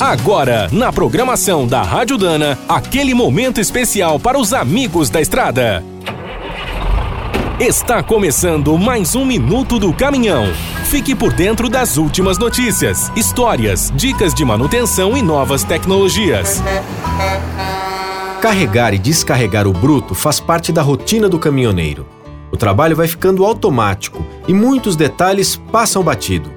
Agora, na programação da Rádio Dana, aquele momento especial para os amigos da estrada. Está começando mais um Minuto do Caminhão. Fique por dentro das últimas notícias, histórias, dicas de manutenção e novas tecnologias. Carregar e descarregar o bruto faz parte da rotina do caminhoneiro. O trabalho vai ficando automático e muitos detalhes passam batido.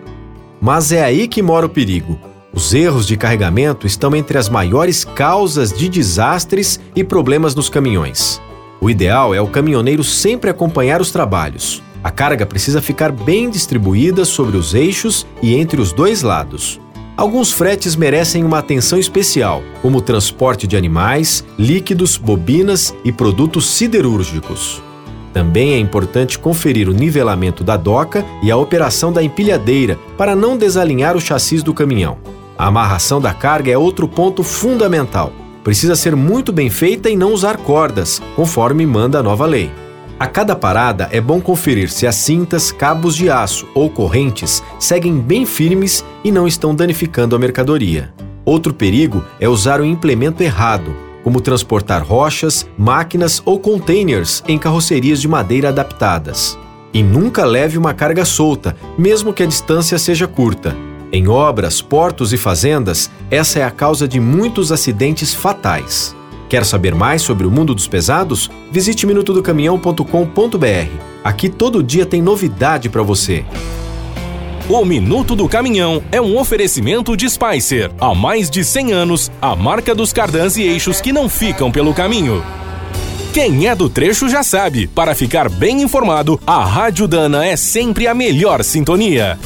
Mas é aí que mora o perigo. Os erros de carregamento estão entre as maiores causas de desastres e problemas nos caminhões. O ideal é o caminhoneiro sempre acompanhar os trabalhos. A carga precisa ficar bem distribuída sobre os eixos e entre os dois lados. Alguns fretes merecem uma atenção especial, como o transporte de animais, líquidos, bobinas e produtos siderúrgicos. Também é importante conferir o nivelamento da doca e a operação da empilhadeira para não desalinhar o chassis do caminhão. A amarração da carga é outro ponto fundamental. Precisa ser muito bem feita e não usar cordas, conforme manda a nova lei. A cada parada é bom conferir se as cintas, cabos de aço ou correntes seguem bem firmes e não estão danificando a mercadoria. Outro perigo é usar o implemento errado, como transportar rochas, máquinas ou containers em carrocerias de madeira adaptadas. E nunca leve uma carga solta, mesmo que a distância seja curta. Em obras, portos e fazendas, essa é a causa de muitos acidentes fatais. Quer saber mais sobre o mundo dos pesados? Visite minutodocaminhão.com.br. Aqui todo dia tem novidade para você. O Minuto do Caminhão é um oferecimento de Spicer. Há mais de 100 anos, a marca dos cardãs e eixos que não ficam pelo caminho. Quem é do trecho já sabe, para ficar bem informado, a Rádio Dana é sempre a melhor sintonia.